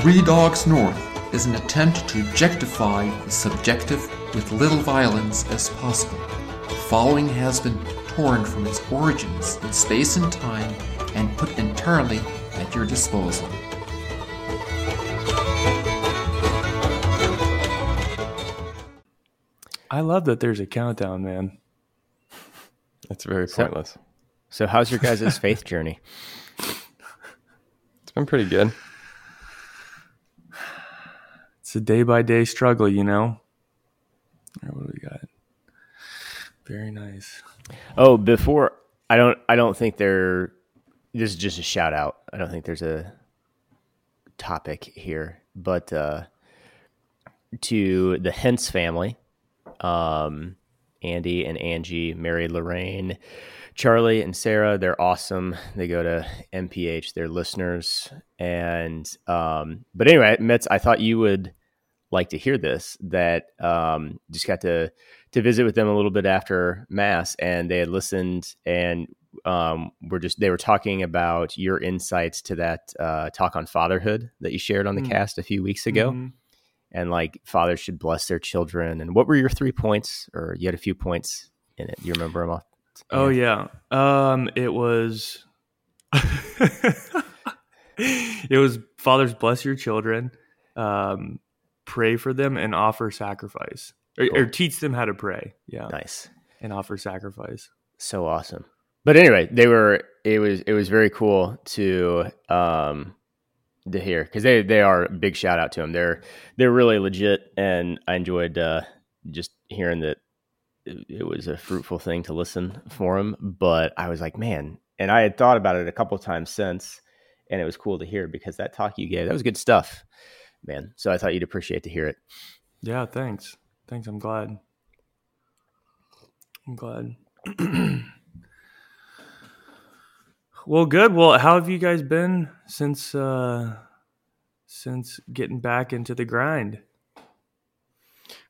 Three Dogs North is an attempt to objectify the subjective with little violence as possible. The following has been torn from its origins in space and time and put entirely at your disposal. I love that there's a countdown, man. It's very So- pointless. So, how's your guys' faith journey? It's been pretty good. It's a day by day struggle, you know. All right, what do we got? Very nice. Oh, before I don't, I don't think there. This is just a shout out. I don't think there's a topic here, but uh, to the Hens family, um, Andy and Angie, Mary Lorraine, Charlie and Sarah, they're awesome. They go to MPH, they're listeners, and um, but anyway, Mitz, I thought you would like to hear this. That um, just got to to visit with them a little bit after mass, and they had listened and um, were just they were talking about your insights to that uh, talk on fatherhood that you shared on the Mm. cast a few weeks ago Mhm. and like fathers should bless their children. And what were your three points? Or you had a few points in it. Do you remember them off? Oh yeah. Um it was it was fathers bless your children, um, pray for them and offer sacrifice. Or, or teach them how to pray. Yeah. Nice, And offer sacrifice. so awesome. But anyway, they were. It was it was very cool to um to hear because they they are a big shout out to them. They're they're really legit, and I enjoyed uh, just hearing that it, it was a fruitful thing to listen for them. But I was like, man, and I had thought about it a couple of times since, and it was cool to hear because that talk you gave that was good stuff, man. So I thought you'd appreciate to hear it. Yeah, thanks. Thanks. I'm glad. I'm glad. well, good. Well, how have you guys been since uh since getting back into the grind?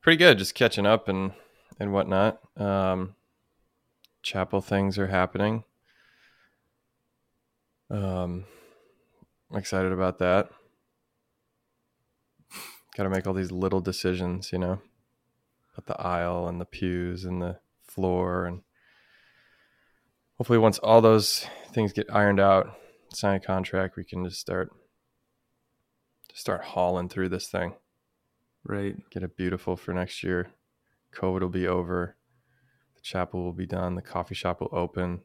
Pretty good. Just catching up and and whatnot. Um, chapel things are happening. Um, I'm excited about that. Got to make all these little decisions, you know, about the aisle and the pews and the floor, and hopefully, once all those things get ironed out, sign a contract, we can just start just start hauling through this thing Right. get it beautiful for next year. COVID will be over. The chapel will be done. The coffee shop will open.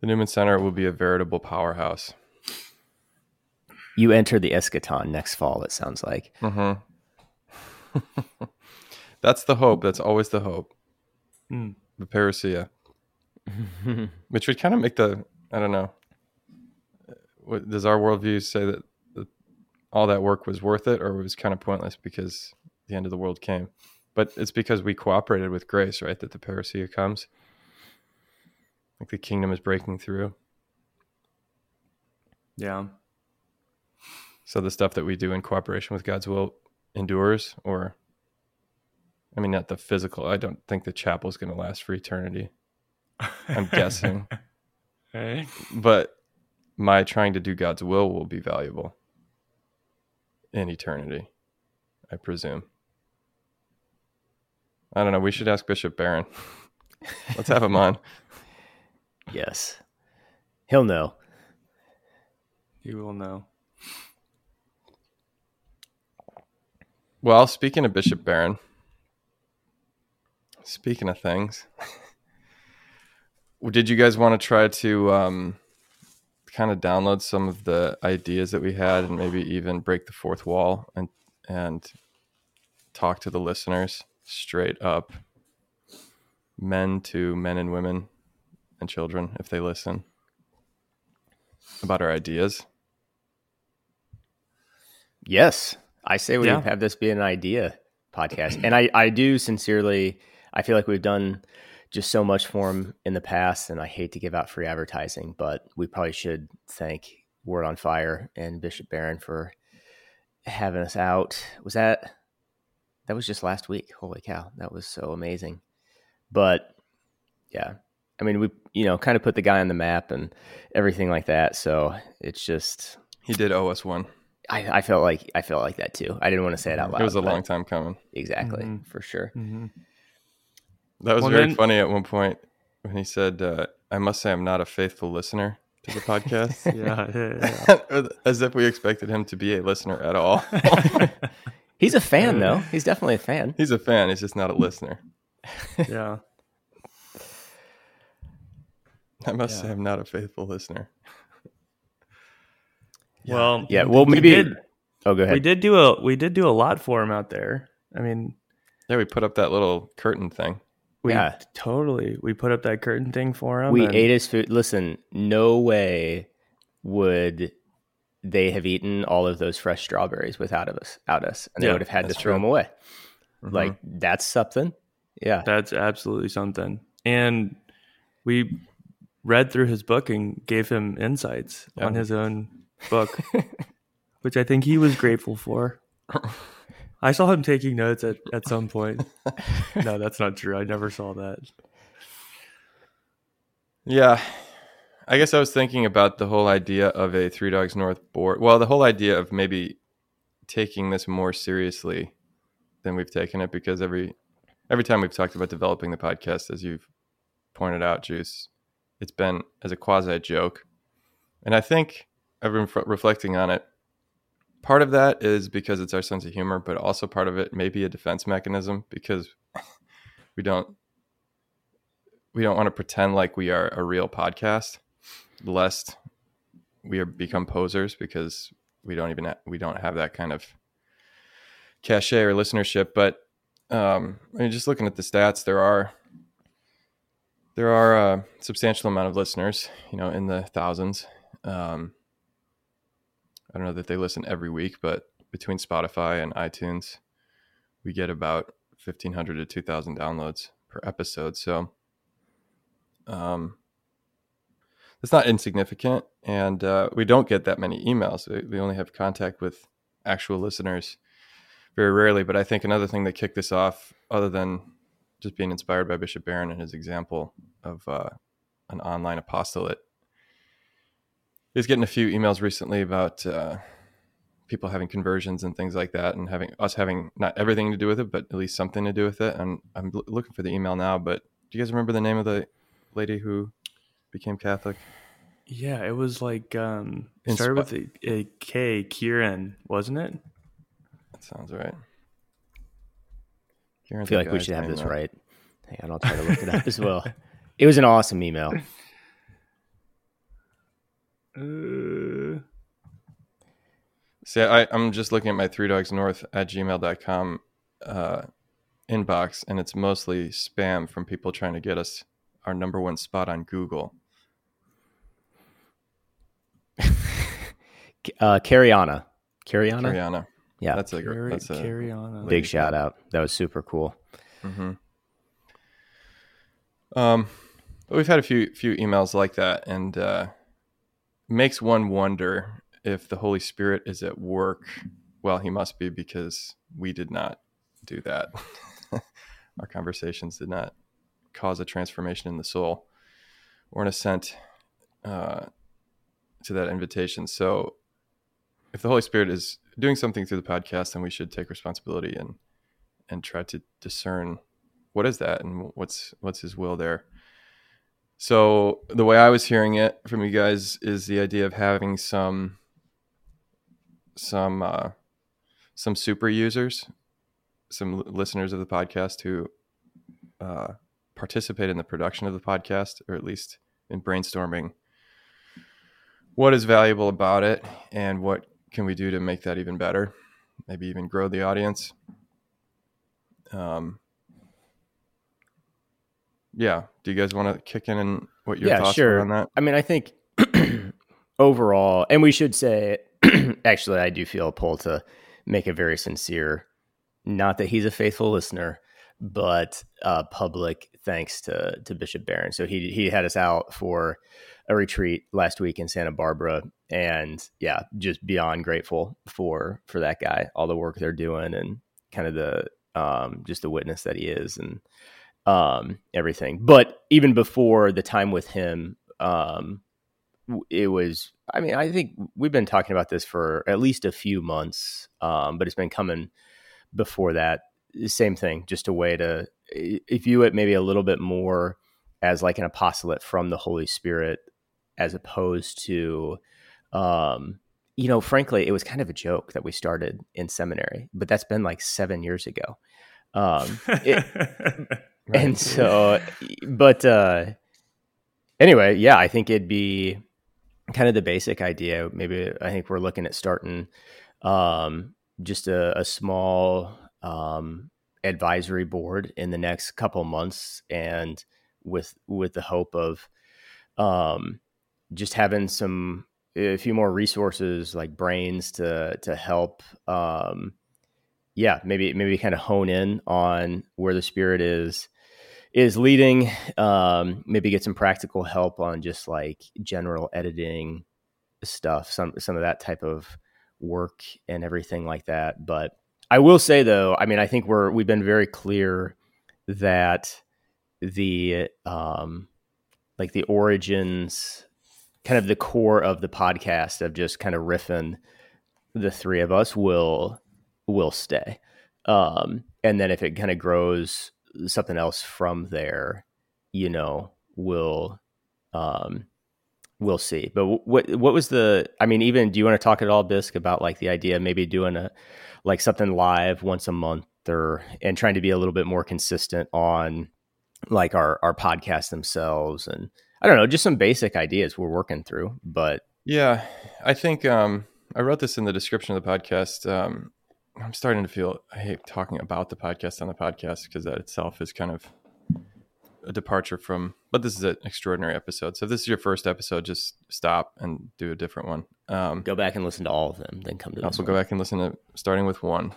The Newman Center will be a veritable powerhouse. You enter the eschaton next fall. It sounds like. Mm-hmm. That's the hope. That's always the hope. Hmm. The parousia, which would kind of make the I don't know. What, does our worldview say that, that all that work was worth it, or it was kind of pointless because the end of the world came? But it's because we cooperated with grace, right? That the parousia comes. Like the kingdom is breaking through. Yeah. So the stuff that we do in cooperation with God's will endures, or I mean, not the physical. I don't think the chapel is going to last for eternity. I'm guessing, Right. but my trying to do God's will will be valuable in eternity, I presume. I don't know. We should ask Bishop Barron. Let's have him on. yes, he'll know. He will know. Well, speaking of Bishop Barron, speaking of things, did you guys want to try to um, kind of download some of the ideas that we had and maybe even break the fourth wall and and talk to the listeners straight up, men to men and women and children if they listen about our ideas? Yes, I say we Yeah. have this be an idea podcast, and I I do sincerely. I feel like we've done just so much for him in the past, and I hate to give out free advertising, but we probably should thank Word on Fire and Bishop Barron for having us out. Was that that was just last week? Holy cow, that was so amazing. But yeah, I mean, we you know kind of put the guy on the map and everything like that. So it's just He did owe us one. I, I felt like I felt like that too. I didn't want to say it out loud. It was a long time coming. Exactly, Mhm. for sure. Mhm. That was Well, very then- funny at one point when he said, uh, "I must say I'm not a faithful listener to the podcast," Yeah, yeah, yeah. as if we expected him to be a listener at all. He's a fan though. He's definitely a fan. He's a fan. He's just not a listener. yeah. I must Yeah. say I'm not a faithful listener. Well, Yeah. Well, we maybe. did, oh, go ahead. we did do a we did do a lot for him out there. I mean, Yeah, we put up that little curtain thing. we Yeah. totally we put up that curtain thing for him. we and- ate his food. Listen, no way would they have eaten all of those fresh strawberries without of us, out us, and they would have had to that's throw true. them away. Mhm. Like that's something. Yeah. That's absolutely something. And we read through his book and gave him insights Yeah. on his own book, which I think he was grateful for. I saw him taking notes at, at some point. No, that's not true. I never saw that. Yeah. I guess I was thinking about the whole idea of a Three Dogs North board. Well, the whole idea of maybe taking this more seriously than we've taken it because every every time we've talked about developing the podcast, as you've pointed out, Juice, it's been as a quasi joke. And I think I've been reflecting on it. Part of that is because it's our sense of humor, but also part of it may be a defense mechanism because we don't we don't want to pretend like we are a real podcast, lest we are become posers because we don't even ha- we don't have that kind of cachet or listenership. But um, I mean, just looking at the stats, there are there are a substantial amount of listeners, you know, in the thousands. Um, I don't know that they listen every week, but between Spotify and iTunes, we get about fifteen hundred to two thousand downloads per episode. So um, it's not insignificant, and uh, we don't get that many emails. We- We only have contact with actual listeners very rarely. But I think another thing that kicked this off, other than just being inspired by Bishop Barron and his example of uh, an online apostolate, is getting a few emails recently about uh, people having conversions and things like that, and having us having not everything to do with it, but at least something to do with it. And I'm l- looking for the email now, but do you guys remember the name of the lady who became Catholic? Yeah, it was like um it started Sp- with a, a K, Kieran, wasn't it? That sounds right. I feel like we should have this though. right. Hang on, I'll try to look it up as well. It was an awesome email. Uh, See, I, I'm just looking at my three dogs north at gmail.com uh, inbox, and it's mostly spam from people trying to get us our number one spot on Google. Uh, Cariana. Cariana? Ariana. Yeah. That's a, carry, that's a carry Big shout out. That was super cool. hmm Um, but we've had a few few emails like that, and uh, makes one wonder if the Holy Spirit is at work. Well, he must be because we did not do that. Our conversations did not cause a transformation in the soul or an assent uh, to that invitation. So, if the Holy Spirit is doing something through the podcast, then we should take responsibility and and try to discern what is that and what's what's his will there so the way i was hearing it from you guys is the idea of having some some uh some super users some listeners of the podcast who uh participate in the production of the podcast or at least in brainstorming what is valuable about it and what can we do to make that even better maybe even grow the audience. Um yeah do you guys want to kick in and what your Yeah, thoughts sure. are on that I mean, I think overall, and we should say, actually, I do feel a pull to make a very sincere, not that he's a faithful listener, but uh, public thanks to to Bishop Barron. So he he had us out for a retreat last week in Santa Barbara, and yeah, just beyond grateful for for that guy, all the work they're doing, and kind of the um, just the witness that he is, and um, everything. But even before the time with him, um, it was. I mean, I think we've been talking about this for at least a few months, um, but it's been coming before that. Same thing, just a way to view it maybe a little bit more as like an apostolate from the Holy Spirit, as opposed to, um, you know, frankly, it was kind of a joke that we started in seminary, but that's been like seven years ago. Um, it, right. And so, but uh, anyway, yeah, I think it'd be kind of the basic idea. Maybe I think we're looking at starting um, just a, a small um, advisory board in the next couple months, and with with the hope of um, just having some a few more resources like brains to to help um, yeah maybe maybe kind of hone in on where the spirit is is leading um, maybe get some practical help on just like general editing stuff some some of that type of work and everything like that. But i will say though i mean i think we're we've been very clear that the um like the origins kind of the core of the podcast of just kind of riffing the three of us will will stay. Um and then if it kind of grows something else from there you know we'll um we'll see but what what was the i mean even do you want to talk at all bisque about like the idea maybe doing a like something live once a month or and trying to be a little bit more consistent on like our our podcast themselves and I don't know, just some basic ideas we're working through. But yeah, I think um, I wrote this in the description of the podcast. Um, I'm starting to feel I hate talking about the podcast on the podcast because that itself is kind of a departure from. But this is an extraordinary episode. So if this is your first episode, just stop and do a different one. Um, go back and listen to all of them, then come to. Also, go back and listen to starting with one,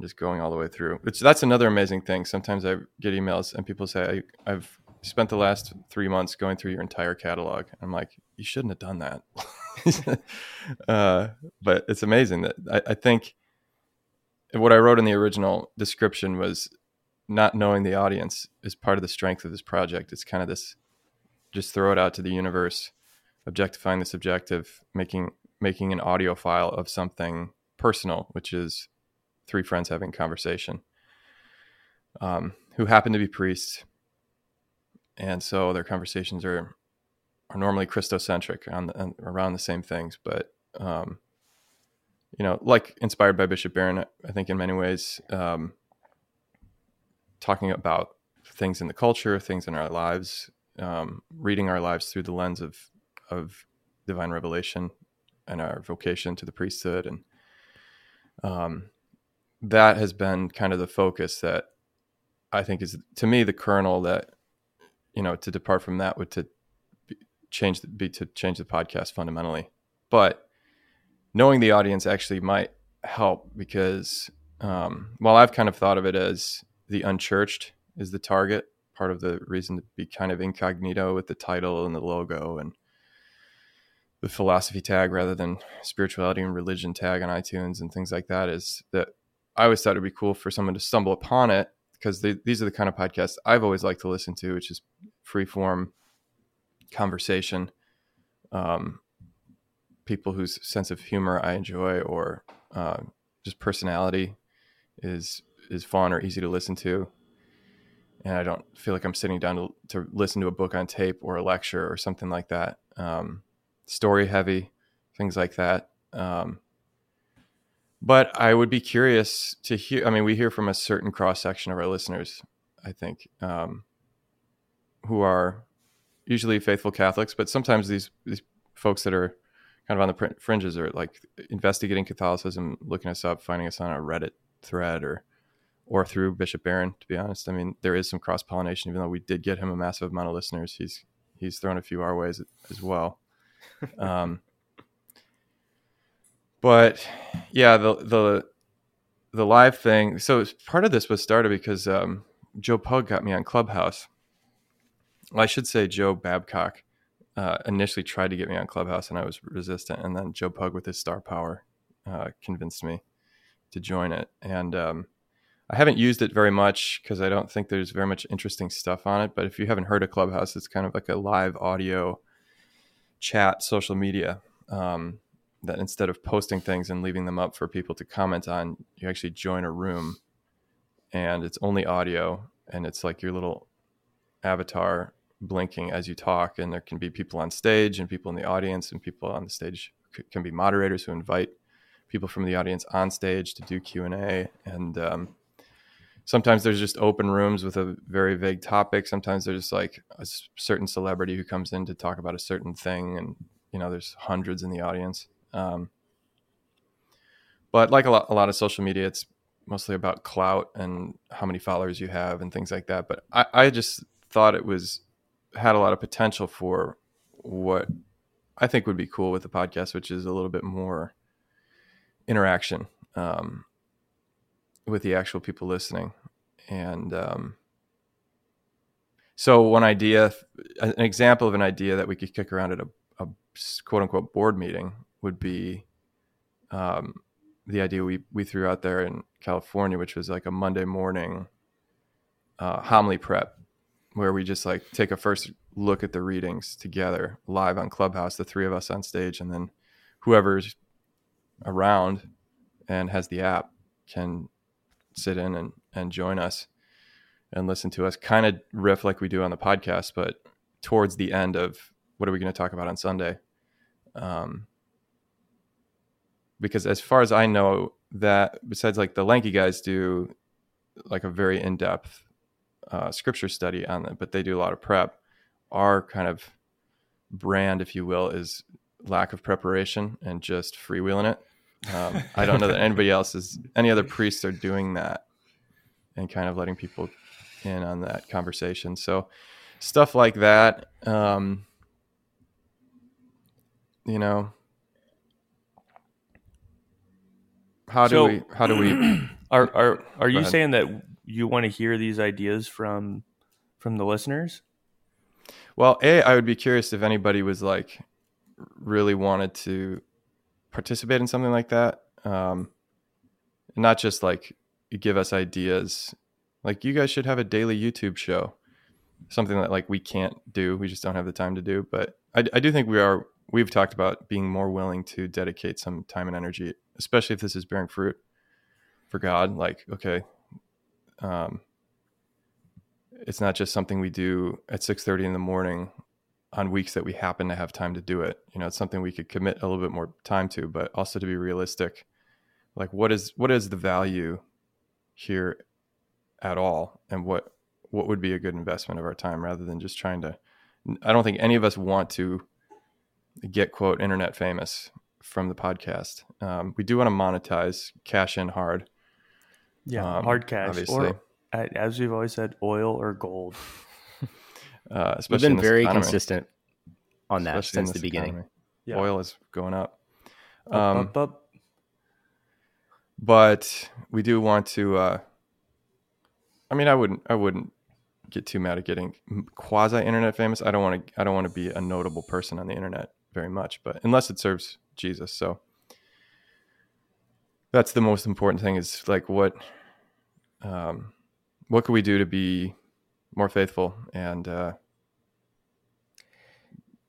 just going all the way through. Which that's another amazing thing. Sometimes I get emails and people say I, I've spent the last three months going through your entire catalog. I'm like, you shouldn't have done that. uh, but it's amazing that I, I, think what I wrote in the original description was not knowing the audience is part of the strength of this project. It's kind of this just throw it out to the universe, objectifying the subjective, making making an audio file of something personal, which is three friends having conversation, um, who happen to be priests and so their conversations are are normally Christocentric on, the, on around the same things, but um, you know, like inspired by Bishop Barron, I think in many ways, um, talking about things in the culture, things in our lives, um, reading our lives through the lens of of divine revelation and our vocation to the priesthood, and um, that has been kind of the focus that I think is to me the kernel that you know, to depart from that would to change be to change the podcast fundamentally. But knowing the audience actually might help because um, while I've kind of thought of it as the unchurched is the target, part of the reason to be kind of incognito with the title and the logo and the philosophy tag rather than spirituality and religion tag on iTunes and things like that is that I always thought it'd be cool for someone to stumble upon it because these are the kind of podcasts I've always liked to listen to, which is free form conversation. Um, people whose sense of humor I enjoy or uh, just personality is is fun or easy to listen to, and I don't feel like I'm sitting down to, to listen to a book on tape or a lecture or something like that. Um, story heavy, things like that. Um, but I would be curious to hear. I mean, we hear from a certain cross section of our listeners, I think, um, who are usually faithful Catholics, but sometimes these these folks that are kind of on the fringes or like investigating Catholicism, looking us up, finding us on a Reddit thread or or through Bishop Barron. To be honest, I mean, there is some cross pollination. Even though we did get him a massive amount of listeners, he's he's thrown a few our ways as well. Um, but yeah, the the the live thing. So part of this was started because um, Joe Pug got me on Clubhouse. Well, I should say Joe Babcock uh, initially tried to get me on Clubhouse, and I was resistant. And then Joe Pug, with his star power, uh, convinced me to join it. And um, I haven't used it very much because I don't think there's very much interesting stuff on it. But if you haven't heard of Clubhouse, it's kind of like a live audio chat social media. Um, that instead of posting things and leaving them up for people to comment on, you actually join a room and it's only audio and it's like your little avatar blinking as you talk and there can be people on stage and people in the audience and people on the stage can be moderators who invite people from the audience on stage to do q&a and um, sometimes there's just open rooms with a very vague topic. Sometimes there's just like a certain celebrity who comes in to talk about a certain thing and you know there's hundreds in the audience um, but like a lot, a lot of social media it's mostly about clout and how many followers you have and things like that but I, I just thought it was had a lot of potential for what I think would be cool with the podcast, which is a little bit more interaction um, with the actual people listening. And um, so, one idea, an example of an idea that we could kick around at a, a quote unquote board meeting would be um, the idea we, we threw out there in California, which was like a Monday morning uh, homily prep where we just like take a first look at the readings together live on Clubhouse, the three of us on stage, and then whoever's around and has the app can sit in and, and join us and listen to us kind of riff like we do on the podcast, but towards the end of what are we going to talk about on Sunday? Um, because as far as I know, that besides like the lanky guys do like a very in depth uh, scripture study on it, but they do a lot of prep. Our kind of brand, if you will, is lack of preparation and just freewheeling it. Um, I don't know that anybody else is, any other priests are doing that and kind of letting people in on that conversation. So stuff like that, um, you know, how do So- we, how do we, Are are are you saying that you want to hear these ideas from from the listeners? Well, a I would be curious if anybody was like really wanted to participate in something like that, um, not just like give us ideas. Like you guys should have a daily YouTube show, something that like we can't do. We just don't have the time to do. But I, I do think we are. We've talked about being more willing to dedicate some time and energy, especially if this is bearing fruit for God. Like, okay, um, it's not just something we do at 6.30 in the morning on weeks that we happen to have time to do it. You know it's something we could commit a little bit more time to but also to be realistic like what is what is the value here at all? And what what would be a good investment of our time rather than just trying to i don't think any of us want to get quote internet famous from the podcast. Um, we do want to monetize cash in hard Yeah, Um, hard cash obviously. or as we've always said, oil or gold. uh, We've been very economy. consistent on that especially since the beginning. Yeah. Oil is going up. Up, Um, up, up. but we do want to uh i mean i wouldn't i wouldn't get too mad at getting quasi internet famous i don't want to i don't want to be a notable person on the internet very much but unless it serves jesus so that's the most important thing is like what um what can we do to be more faithful and uh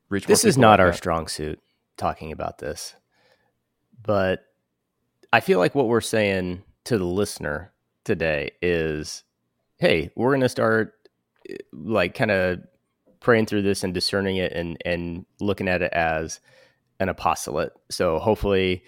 reach more This is not like our that? strong suit talking about this, but I feel like what we're saying to the listener today is hey, we're going to start eh, like kind of praying through this and discerning it and and looking at it as an apostolate. So hopefully,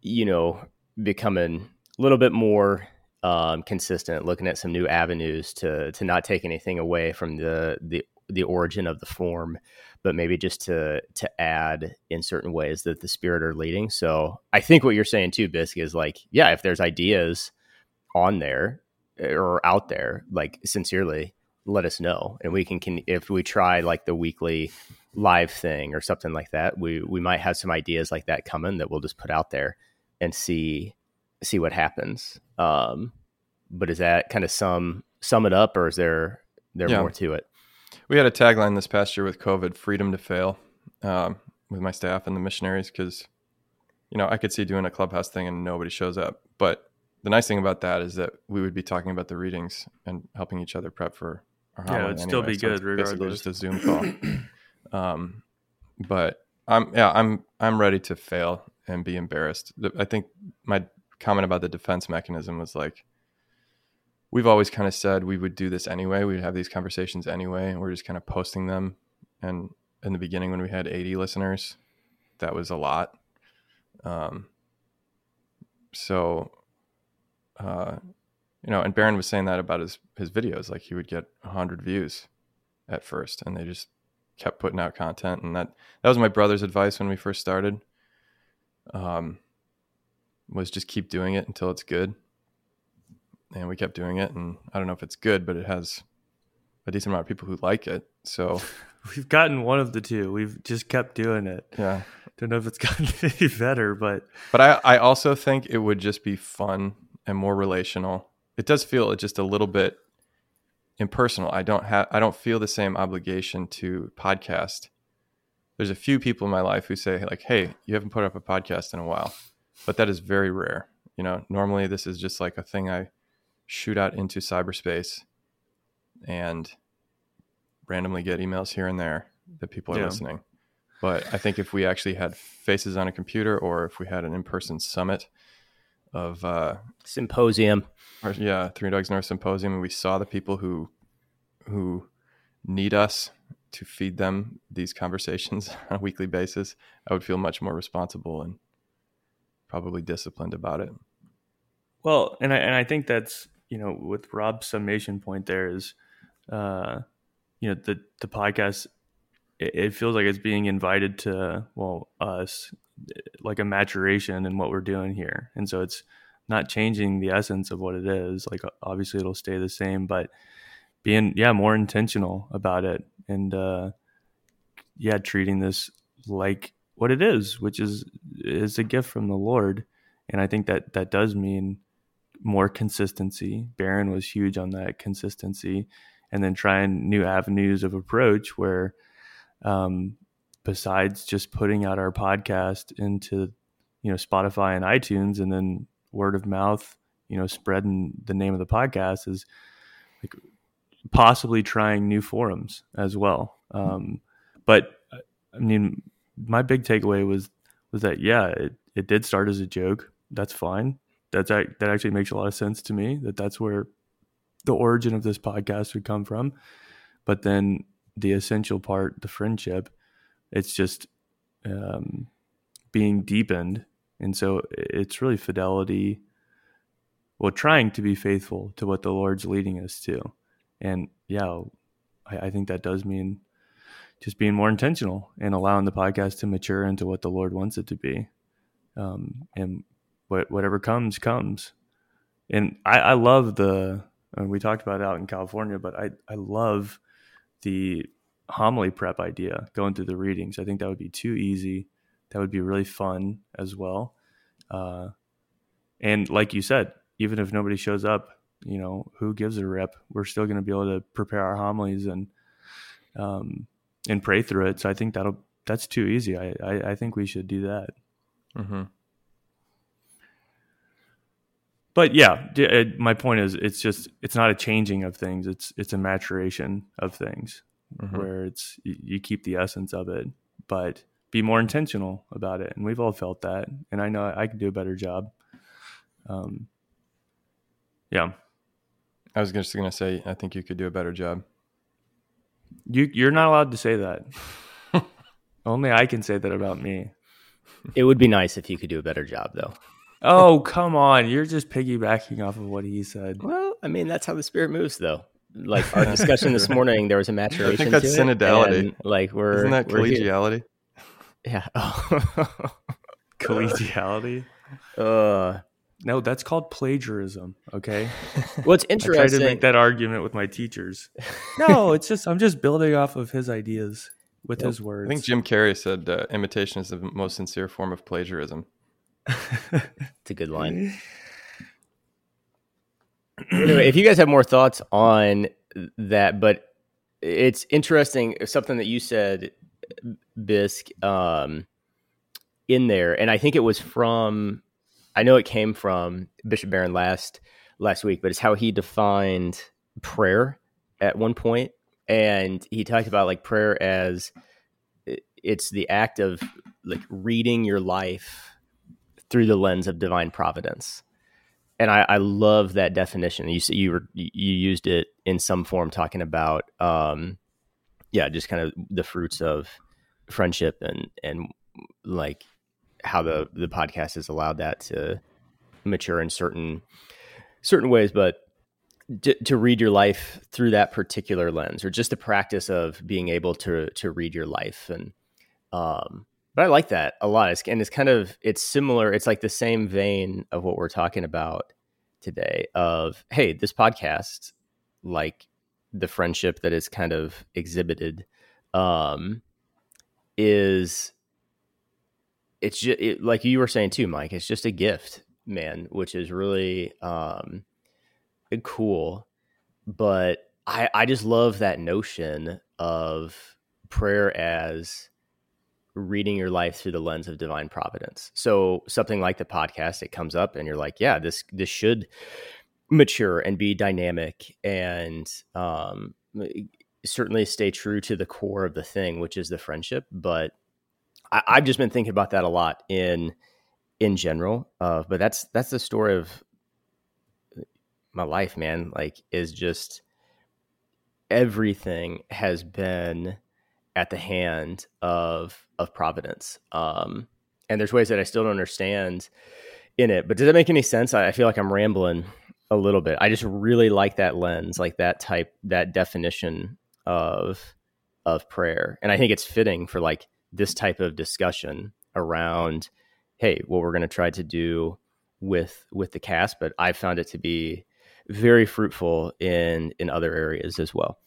you know, becoming a little bit more um, consistent, looking at some new avenues to to not take anything away from the the the origin of the form, but maybe just to to add in certain ways that the spirit are leading. So I think what you're saying too, Bisc, is like, yeah, if there's ideas on there eh, or out there, like sincerely, let us know, and we can, can if we try like the weekly live thing or something like that, we we might have some ideas like that coming that we'll just put out there and see see what happens. Um, but is that kind of sum sum it up, or is there there Yeah. more to it? We had a tagline this past year with COVID: "Freedom to fail," um, with my staff and the missionaries, because you know I could see doing a clubhouse thing and nobody shows up. But the nice thing about that is that we would be talking about the readings and helping each other prep for our Yeah, homily it'd still be So good basically regardless. just a Zoom call. um, but I'm yeah, I'm I'm ready to fail and be embarrassed. I think my comment about the defense mechanism was like we've always kind of said we would do this anyway. We'd have these conversations anyway, and we're just kind of posting them. And in the beginning, when we had 80 listeners, that was a lot. Um, so, uh, you know, and Barron was saying that about his his videos. Like he would get 100 views at first, and they just kept putting out content. And that that was my brother's advice when we first started. Um, was just keep doing it until it's good. And we kept doing it and i don't know if it's good but it has a decent amount of people who like it so. We've gotten one of the two. We've just kept doing it. yeah. Don't know if it's gotten any better, but but i i also think it would just be fun and more relational. It does feel just a little bit impersonal. I don't have i don't feel the same obligation to podcast. There's a few people in my life who say like hey you haven't put up a podcast in a while but that is very rare you know normally this is just like a thing i shoot out into cyberspace and randomly get emails here and there that people are Yeah. listening. But I think if we actually had faces on a computer or if we had an in person summit of, uh, Symposium. or, yeah, Three Dogs North Symposium, and we saw the people who who need us to feed them these conversations on a weekly basis, I would feel much more responsible and probably disciplined about it. Well, and I and I think that's you know with Rob's summation point there is, uh, you know the the podcast, it, it feels like it's being invited to well us, like a maturation in what we're doing here, and so it's not changing the essence of what it is. Like obviously it'll stay the same, but being yeah more intentional about it and uh, yeah treating this like what it is, which is is a gift from the Lord, and I think that that does mean more consistency. Barron was huge on that consistency, and then trying new avenues of approach where, um, besides just putting out our podcast into, you know, Spotify and iTunes, and then word of mouth, you know, spreading the name of the podcast is like possibly trying new forums as well. Um, but I mean, my big takeaway was was that yeah, it, it did start as a joke. That's fine. That's that actually makes a lot of sense to me that that's where the origin of this podcast would come from. But then the essential part the friendship it's just um, being deepened. And so it's really fidelity well trying to be faithful to what the lord's leading us to. And yeah i, I think that does mean just being more intentional and allowing the podcast to mature into what the lord wants it to be. Um, and what whatever comes comes. And i i love the and we talked about it out in california but i i love the homily prep idea going through the readings. I think that would be too easy. That would be really fun as well. Uh and like you said even if nobody shows up you know who gives a rip? We're still going to be able to prepare our homilies and um and pray through it so i think that'll that's too easy i i, I think we should do that Mm-hmm. but yeah, d- it, my point is, it's just it's not a changing of things. It's it's a maturation of things Mhm. where it's you, you keep the essence of it, but be more intentional about it. And we've all felt that, and I know I can do a better job. Um, yeah, I was just going to say, I think you could do a better job. You you're not allowed to say that. Only I can say that about me. It would be nice if you could do a better job, though. Oh come on, you're just piggybacking off of what he said. Well, I mean, that's how the spirit moves, though. Like our discussion this morning, there was a maturation. that's to it, synodality. and, like we're Isn't that we're here- collegiality? Yeah. Collegiality. uh, No, that's called plagiarism. Okay. what's interesting? I tried to make that argument with my teachers. No, it's just I'm just building off of his ideas with Yep. his words. I think Jim Carrey said uh, imitation is the most sincere form of plagiarism. It's a good line. anyway, if you guys have more thoughts on that, but it's interesting something that you said, Bisque, um, in there, and I think it was from. I know it came from Bishop Barron last last week, but it's how he defined prayer at one point, and he talked about like prayer as it's the act of like reading your life through the lens of divine providence. And I, I love that definition. You see, you were you used it in some form talking about um, yeah, just kind of the fruits of friendship and and like how the the podcast has allowed that to mature in certain certain ways, but to, to, read your life through that particular lens, or just the practice of being able to to read your life, and um, but I like that a lot. It's, and it's kind of it's similar. It's like the same vein of what we're talking about today. Of hey, this podcast, like the friendship that is kind of exhibited, um, is it's just it, like you were saying too, Mike. It's just a gift, man, which is really um, cool. But I I just love that notion of prayer as reading your life through the lens of divine providence. So something like the podcast, it comes up and you're like, yeah, this this should mature and be dynamic and um, certainly stay true to the core of the thing, which is the friendship. But I, have just been thinking about that a lot in in general. Uh, but that's that's the story of my life, man. Like, is just everything has been at the hand of of providence. Um, and there's ways that I still don't understand in it. But does that make any sense? I, I feel like I'm rambling a little bit. I just really like that lens, like that type, that definition of of prayer, and I think it's fitting for like this type of discussion around hey what we're going to try to do with with the cast but i found it to be very fruitful in in other areas as well.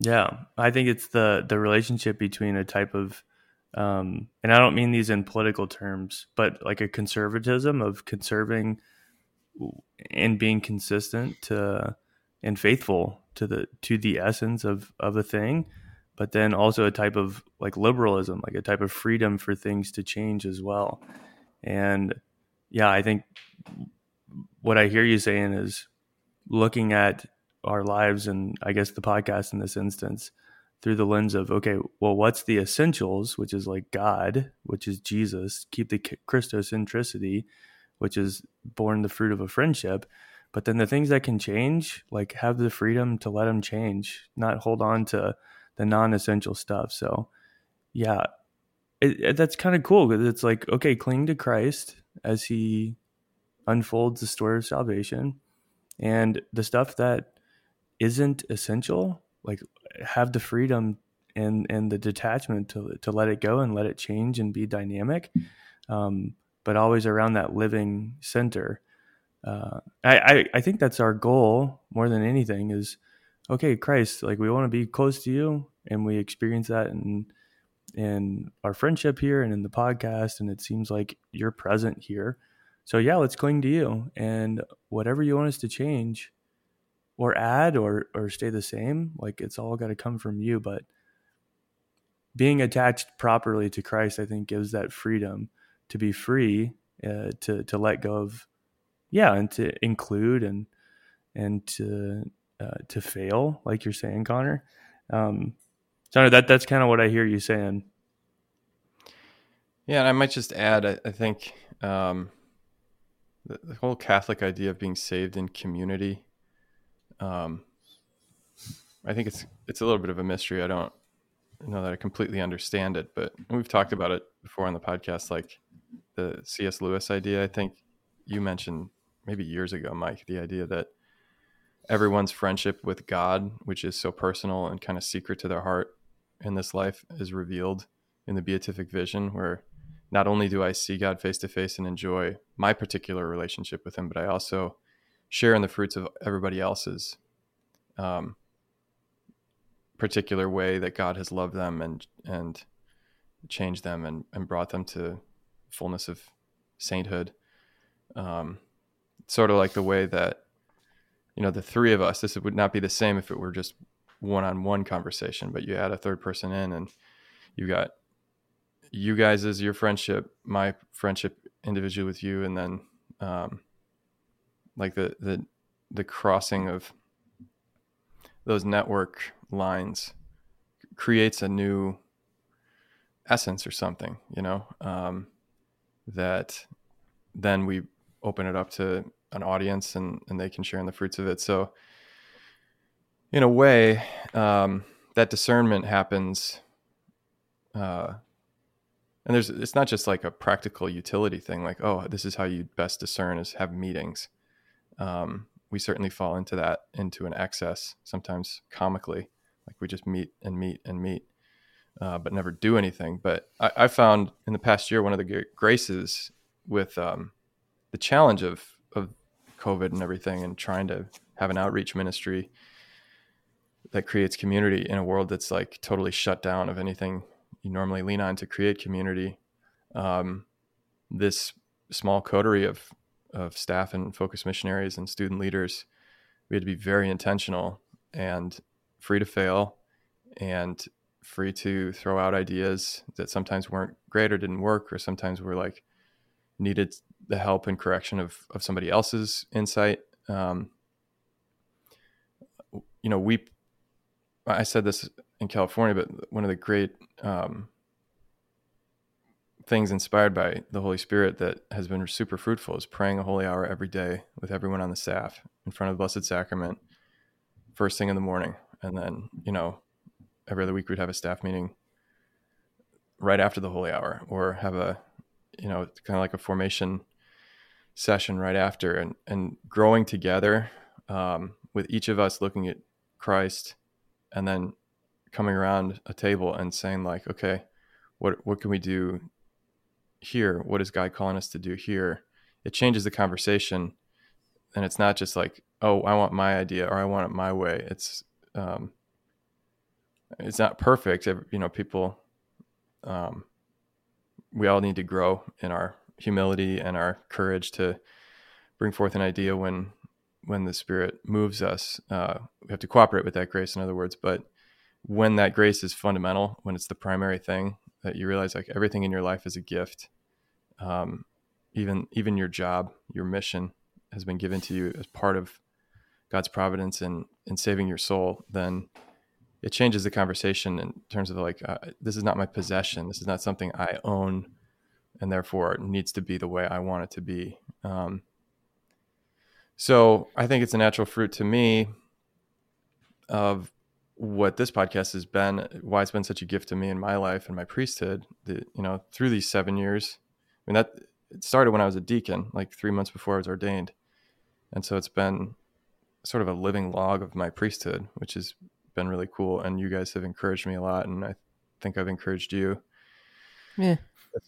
Yeah i think it's the the relationship between a type of um and i don't mean these in political terms but like a conservatism of conserving and being consistent to and faithful to the to the essence of of a thing but then also a type of like liberalism, like a type of freedom for things to change as well. And yeah, I think what I hear you saying is looking at our lives and I guess the podcast in this instance through the lens of okay, well, what's the essentials, which is like God, which is Jesus, keep the Christocentricity, which is born the fruit of a friendship. But then the things that can change, like have the freedom to let them change, not hold on to the non-essential stuff. So, yeah, it, it, that's kind of cool because it's like okay, cling to Christ as He unfolds the story of salvation, and the stuff that isn't essential, like have the freedom and and the detachment to to let it go and let it change and be dynamic, um, but always around that living center. Uh, I, I I think that's our goal more than anything is okay, Christ, like we want to be close to you, and we experience that in in our friendship here and in the podcast, and it seems like you're present here. So yeah, let's cling to you, and whatever you want us to change, or add, or or stay the same, like it's all got to come from you. But being attached properly to Christ, I think, gives that freedom to be free, uh, to to let go of, yeah, and to include and and to uh, to fail, like you're saying, Connor. Um, so that that's kind of what I hear you saying. Yeah, and I might just add, I, I think um, the, the, whole Catholic idea of being saved in community. Um, I think it's it's a little bit of a mystery. I don't know that I completely understand it, but we've talked about it before on the podcast, like the C.S. Lewis idea. I think you mentioned maybe years ago, Mike, the idea that everyone's friendship with God, which is so personal and kind of secret to their heart in this life, is revealed in the beatific vision, where not only do I see God face to face and enjoy my particular relationship with Him, but I also share in the fruits of everybody else's um, particular way that God has loved them and and changed them and, and brought them to fullness of sainthood. Um, sort of like the way that you know the three of us this would not be the same if it were just one-on-one conversation but you add a third person in and you got you guys as your friendship my friendship individually with you and then um, like the the the crossing of those network lines creates a new essence or something, you know, um, that then we open it up to an audience and, and they can share in the fruits of it. So, in a way, um, that discernment happens. Uh, and there's it's not just like a practical utility thing, like oh, this is how you best discern is have meetings. Um, we certainly fall into that into an excess sometimes comically, like we just meet and meet and meet uh, but never do anything. But I, I, found in the past year one of the graces with um, the challenge of of COVID and everything, and trying to have an outreach ministry that creates community in a world that's like totally shut down of anything you normally lean on to create community. Um, this small coterie of of staff and focus missionaries and student leaders, we had to be very intentional and free to fail and free to throw out ideas that sometimes weren't great or didn't work, or sometimes were like needed the help and correction of, of somebody else's insight. Um, you know, we, I said this in California, but one of the great um, things inspired by the Holy Spirit that has been super fruitful is praying a holy hour every day with everyone on the staff in front of the Blessed Sacrament, first thing in the morning. And then, you know, every other week we'd have a staff meeting right after the holy hour or have a you know kind of like a formation session right after and and growing together um, with each of us looking at christ and then coming around a table and saying like okay what what can we do here? What is god calling us to do here? It changes the conversation. And it's not just like oh i want my idea or i want it my way. It's um, it's not perfect. You know, people, um, we all need to grow in our humility and our courage to bring forth an idea when when the Spirit moves us. Uh, we have to cooperate with that grace, in other words. But when that grace is fundamental, when it's the primary thing, that you realize like everything in your life is a gift. Um, even even your job, your mission has been given to you as part of God's providence in in saving your soul. Then it changes the conversation in terms of like uh, this is not my possession this is not something i own and therefore it needs to be the way i want it to be. Um, so i think it's a natural fruit to me of what this podcast has been why it's been such a gift to me in my life and my priesthood that you know through these seven years. I mean that it started when i was a deacon like three months before i was ordained. And so it's been sort of a living log of my priesthood which has been really cool, and you guys have encouraged me a lot, and I think I've encouraged you. Yeah,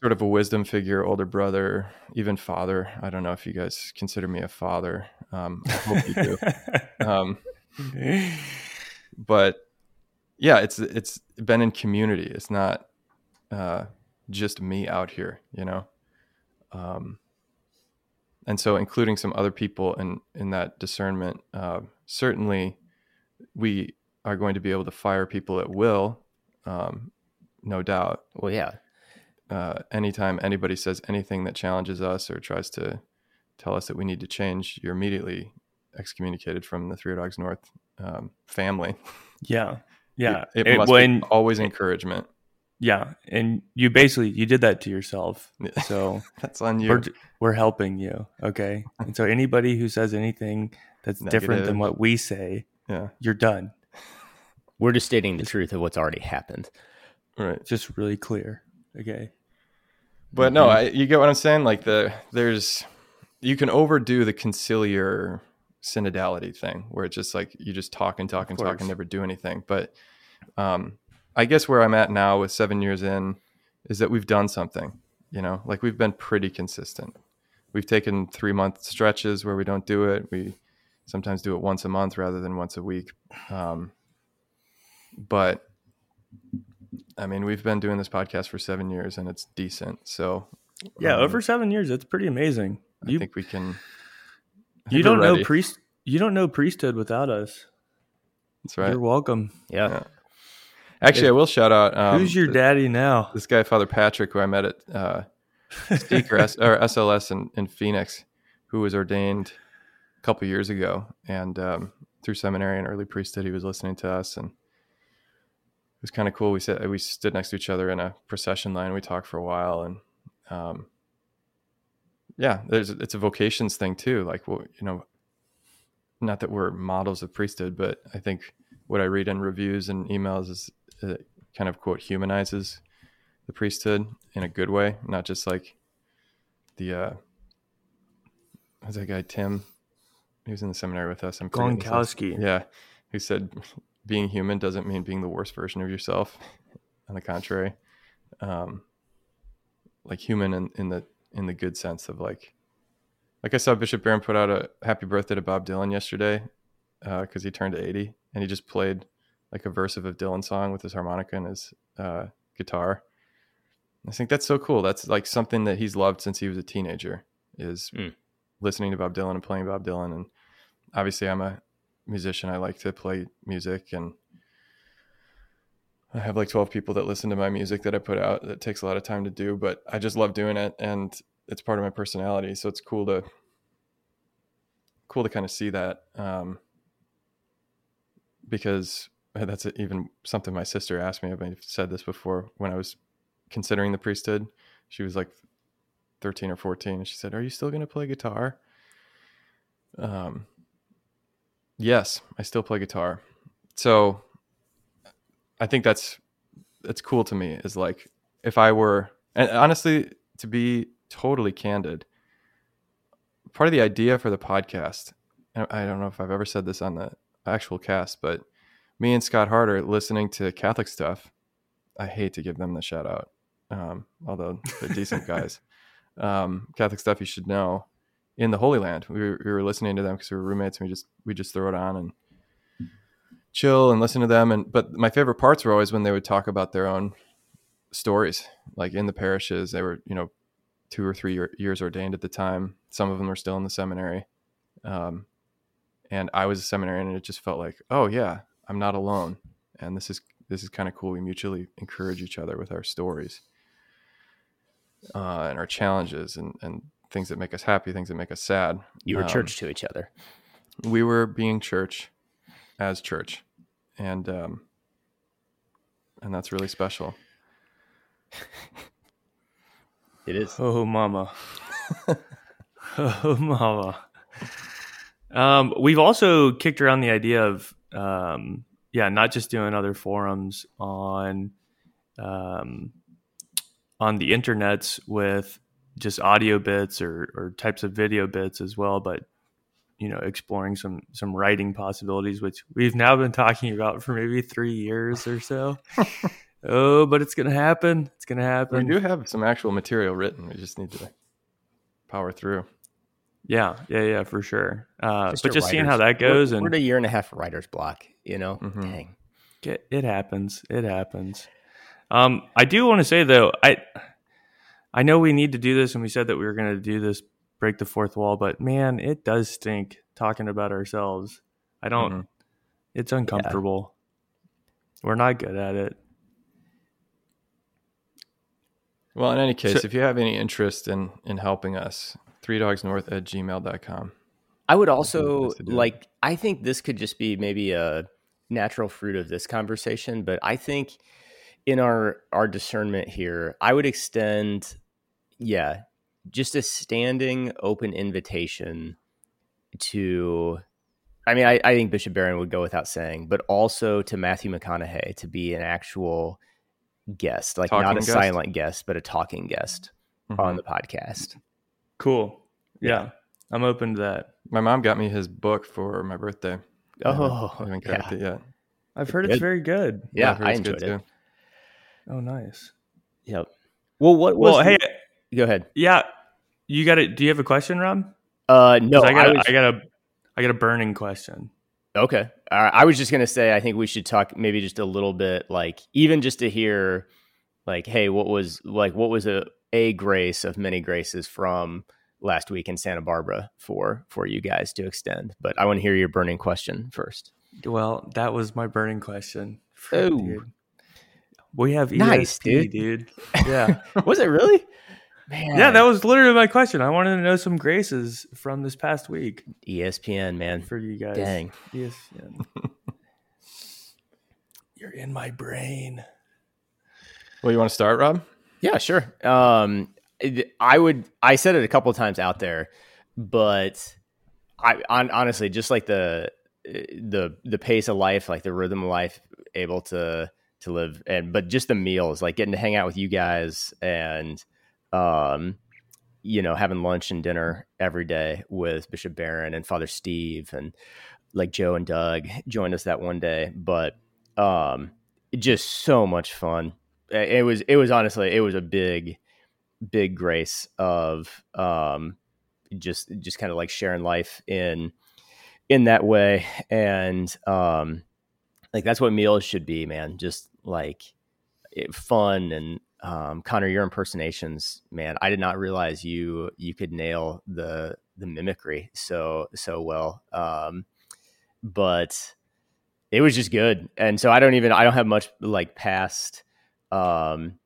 sort of a wisdom figure, older brother, even father. I don't know if you guys consider me a father. Um, I hope you do. um, but yeah, it's it's been in community. It's not uh, just me out here, you know. Um, and so, including some other people in in that discernment, uh, certainly we are going to be able to fire people at will, um, no doubt. Well, yeah. Uh, anytime anybody says anything that challenges us or tries to tell us that we need to change, you're immediately excommunicated from the Three Dogs North um, family. Yeah, yeah. It, it must when, be always encouragement. Yeah, and you basically you did that to yourself. So that's on you. We're, we're helping you, okay? And so anybody who says anything that's Negative. different than what we say, yeah, you're done. We're just stating the truth of what's already happened. Right. Just really clear. Okay. But no, I, you get what I'm saying. Like the there's you can overdo the conciliar synodality thing, where it's just like you just talk and talk and talk and never do anything. But um, I guess where I'm at now with seven years in is that we've done something. You know, like we've been pretty consistent. We've taken three month stretches where we don't do it. We sometimes do it once a month rather than once a week. Um, but I mean, we've been doing this podcast for seven years and it's decent. So yeah, um, over seven years, it's pretty amazing. I you, think we can. You don't know priest. You don't know priesthood without us. That's right. You're welcome. Yeah. yeah. Actually, I will shout out. Um, who's your daddy now? This guy, Father Patrick, who I met at uh, Speaker S- or SLS in, in Phoenix, who was ordained a couple years ago, and um, through seminary and early priesthood, he was listening to us and was kind of cool. We said we stood next to each other in a procession line. We talked for a while, and um, yeah, there's it's a vocations thing too. Like, well, you know, not that we're models of priesthood, but I think what I read in reviews and emails is it kind of quote humanizes the priesthood in a good way, not just like the uh, who's that guy Tim? He was in the seminary with us. I'm Gronkowski. Yeah, who said being human doesn't mean being the worst version of yourself. On the contrary, um, like human in, in the in the good sense of like, like I saw Bishop Barron put out a happy birthday to Bob Dylan yesterday because he turned 80 and he just played like a verse of a Dylan song with his harmonica and his uh, guitar. I think that's so cool. That's like something that he's loved since he was a teenager is Mm. listening to Bob Dylan and playing Bob Dylan. And obviously, I'm a musician. I like to play music, and I have like 12 people that listen to my music that I put out. That takes a lot of time to do, but I just love doing it, and it's part of my personality. So it's cool to cool to kind of see that um, because that's even something my sister asked me. I've said this before when I was considering the priesthood. She was like 13 or 14 and she said, "Are you still going to play guitar?" Um yes, I still play guitar. So I think that's that's cool to me is like if I were and honestly to be totally candid, part of the idea for the podcast, I don't know if I've ever said this on the actual cast, but me and Scott Harder listening to Catholic stuff. I hate to give them the shout out, um, although they're decent guys. Um, Catholic stuff you should know. In the Holy Land, we were, we were listening to them because we were roommates, and we just we just throw it on and chill and listen to them. And but my favorite parts were always when they would talk about their own stories, like in the parishes. They were you know two or three year, years ordained at the time. Some of them were still in the seminary. Um, and I was a seminarian, and it just felt like, oh yeah, I'm not alone, and this is this is kind of cool. We mutually encourage each other with our stories uh, and our challenges, and and things that make us happy, things that make us sad. You were Um, church to each other. We were being church as church, and um, and that's really special. It is. Oh, mama. oh, mama. Um, we've also kicked around the idea of, um, yeah, not just doing other forums on, um, on the internets with just audio bits or, or types of video bits as well, but you know, exploring some some writing possibilities, which we've now been talking about for maybe three years or so. oh, but it's gonna happen. It's gonna happen. We do have some actual material written. We just need to power through. Yeah, yeah, yeah, for sure. Uh, Just but a just seeing how that goes we're, and we're at a year and a half writer's block. You know, Mhm. dang. get, it happens. It happens. Um, I do want to say though, I I know we need to do this, and we said that we were going to do this, break the fourth wall. But man, it does stink talking about ourselves. I don't. Mhm. It's uncomfortable. We're not good at it. Well, in any case, So- if you have any interest in in helping us, three dogs north at gmail.com. I would also nice to do it. like. I think this could just be maybe a natural fruit of this conversation, but I think in our our discernment here, I would extend, yeah, just a standing open invitation to. I mean, I, I think Bishop Barron would go without saying, but also to Matthew McConaughey to be an actual guest, like not a guest? silent guest, but a talking guest on Mhm. the podcast. Cool. Yeah, I'm open to that. My mom got me his book for my birthday. Oh, I haven't yeah. cracked it yet. I've heard it's Good. very good. Yeah, I've I it's good enjoyed it. Oh, nice. Yep. Well, what was Well, the- hey, go ahead. yeah, you got it. Do you have a question, Rob? Uh, no, I got, I a- was, I got a, I got a burning question. okay. All right. I was just gonna say, I think we should talk maybe just a little bit, like even just to hear, like, hey, what was like, what was a a grace of many graces from last week in Santa Barbara for for you guys to extend? But I want to hear your burning question first. Well, that was my burning question. Oh. We have Nice, ESP, dude. Yeah. was it really? Man, yeah, that was literally my question. I wanted to know some graces from this past week ESPN, man. for you guys. Dang. ESPN. You're in my brain. Well, you want to start, Rob? Yeah, sure. Um, I would. I said it a couple of times out there, but I on, honestly just like the the the pace of life, like the rhythm of life, able to to live and but just the meals, like getting to hang out with you guys and um you know having lunch and dinner every day with Bishop Barron and Father Steve and like Joe and Doug joined us that one day, but um just so much fun. It was it was honestly it was a big big grace of um just just kind of like sharing life in in that way and um like that's what meals should be man just like fun and um connor your impersonations man i did not realize you you could nail the the mimicry so so well um but it was just good and so i don't even i don't have much like past um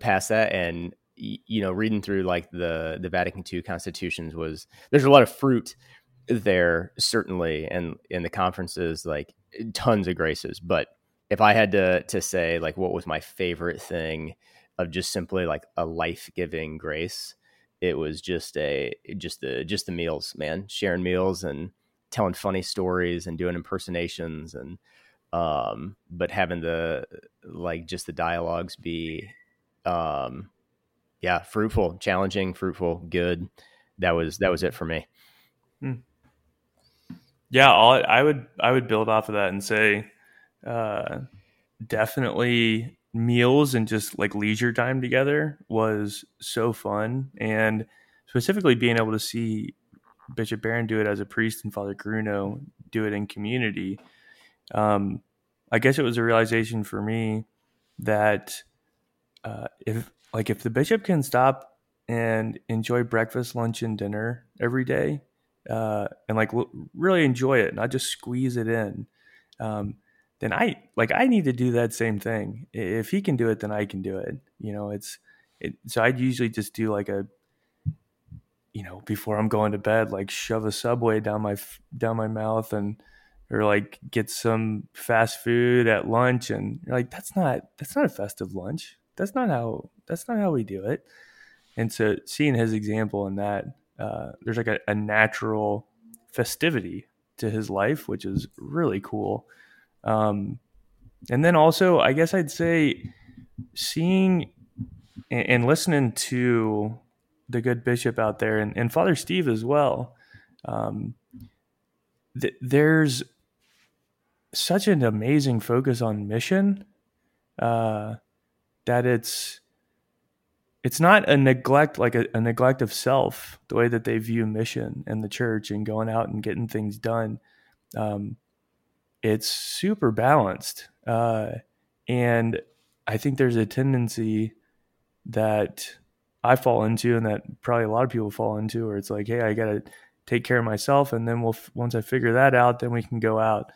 past that and you know, reading through like the the Vatican II constitutions was there's a lot of fruit there certainly, and in the conferences like tons of graces. But if I had to to say like what was my favorite thing of just simply like a life giving grace, it was just a just the just the meals, man, sharing meals and telling funny stories and doing impersonations and um but having the like just the dialogues be um yeah, fruitful, challenging, fruitful, good. That was that was it for me. Hmm. Yeah, all, I would I would build off of that and say, uh, definitely meals and just like leisure time together was so fun, and specifically being able to see Bishop Barron do it as a priest and Father Grunow do it in community. Um, I guess it was a realization for me that uh, if like if the bishop can stop and enjoy breakfast, lunch, and dinner every day, uh, and like really enjoy it, not just squeeze it in, um, then I like I need to do that same thing. If he can do it, then I can do it. You know, it's it, so I'd usually just do like a you know before I'm going to bed, like shove a subway down my down my mouth and or like get some fast food at lunch and like that's not that's not a festive lunch that's not how that's not how we do it. And so seeing his example in that, uh, there's like a, a, natural festivity to his life, which is really cool. Um, and then also, I guess I'd say seeing and, and listening to the good bishop out there and, and Father Steve as well. Um, th- there's such an amazing focus on mission. Uh, that it's it's not a neglect like a, a, neglect of self the way that they view mission and the church and going out and getting things done um, it's super balanced uh, and i think there's a tendency that i fall into and that probably a lot of people fall into where it's like hey i gotta take care of myself and then we'll once i figure that out then we can go out.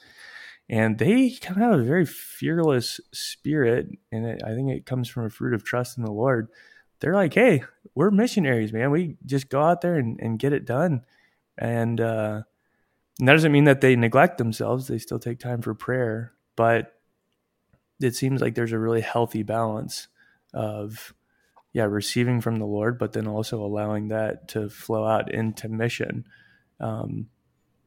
And they kind of have a very fearless spirit and it, i think it comes from a fruit of trust in the lord. They're like hey we're missionaries man. We just go out there and, and get it done. And, uh, and that doesn't mean that they neglect themselves they still take time for prayer but it seems like there's a really healthy balance of yeah receiving from the lord but then also allowing that to flow out into mission um,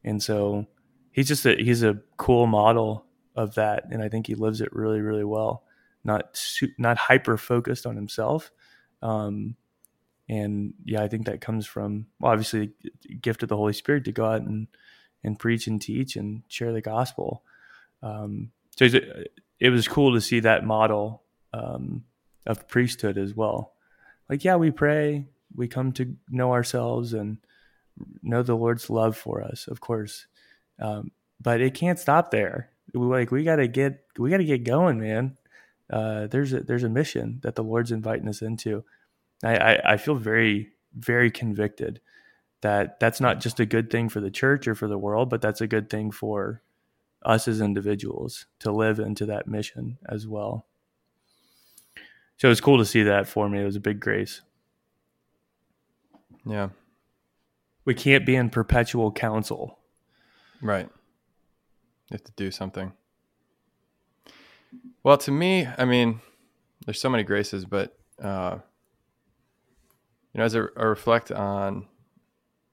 and so he's just a he's a cool model of that, and I think he lives it really really well. Not not hyper focused on himself, um, and yeah, I think that comes from well, obviously gift of the Holy Spirit to go out and and preach and teach and share the gospel. Um, so it was cool to see that model um, of priesthood as well. Like, yeah, we pray, we come to know ourselves and know the Lord's love for us, of course. Um, but it can't stop there. We, like we got to get we got to get going, man. Uh, there's a there's a mission that the Lord's inviting us into. I, I, I feel very very convicted that that's not just a good thing for the church or for the world, but that's a good thing for us as individuals to live into that mission as well. So it was cool to see that for me. It was a big grace. Yeah. We can't be in perpetual council Right. You have to do something. Well, to me, I mean, there's so many graces, but uh, you know, as I, I reflect on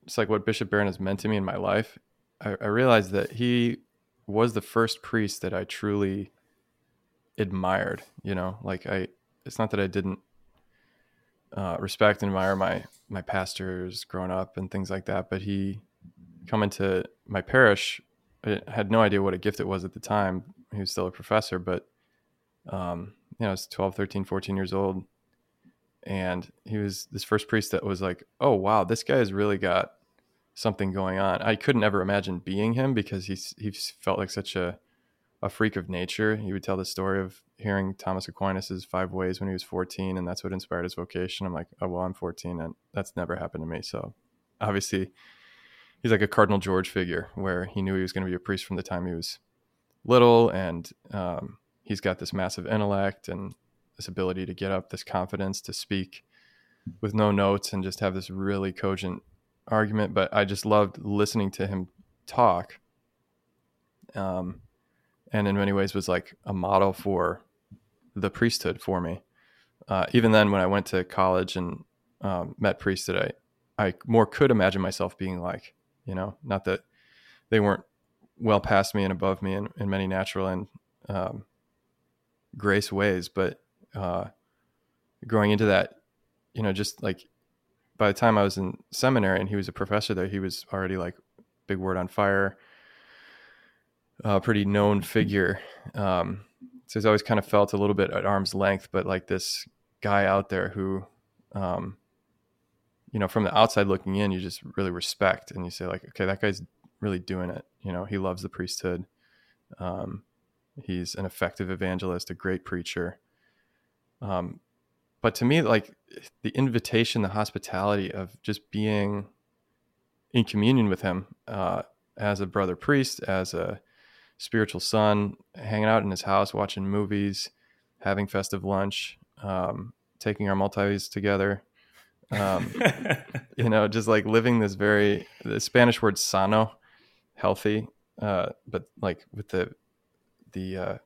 it's like what Bishop Barron has meant to me in my life, I, I realized that he was the first priest that I truly admired. You know, like I, it's not that I didn't uh, respect and admire my my pastors growing up and things like that, but he come into my parish. I had no idea what a gift it was at the time. He was still a professor, but um, you know, I was 12, 13, 14 years old. And he was this first priest that was like, oh, wow, this guy has really got something going on. I couldn't ever imagine being him because he's, he felt like such a, a freak of nature. He would tell the story of hearing Thomas Aquinas's five ways when he was 14, and that's what inspired his vocation. I'm like, oh, well, I'm 14, and that's never happened to me. So obviously, he's like a Cardinal George figure where he knew he was going to be a priest from the time he was little. And um, he's got this massive intellect and this ability to get up, this confidence to speak with no notes and just have this really cogent argument. But I just loved listening to him talk. Um, and in many ways was like a model for the priesthood for me. Uh, even then, when I went to college and um, met priests that I, I more could imagine myself being like, you know, not that they weren't well past me and above me in, in many natural and um, grace ways, but uh, growing into that, you know, just like by the time I was in seminary and he was a professor there, he was already like big word on fire, a pretty known figure. Um, so he's always kind of felt a little bit at arm's length, but like this guy out there who, um, you know, from the outside looking in, you just really respect and you say like, okay, that guy's really doing it. You know, he loves the priesthood. Um, He's an effective evangelist, a great preacher. Um, but to me, like the invitation, the hospitality of just being in communion with him uh, as a brother priest, as a spiritual son, hanging out in his house, watching movies, having festive lunch, um, taking our Maltese together. Um, you know, just like living this very the Spanish word sano, healthy, uh, but like with the the uh,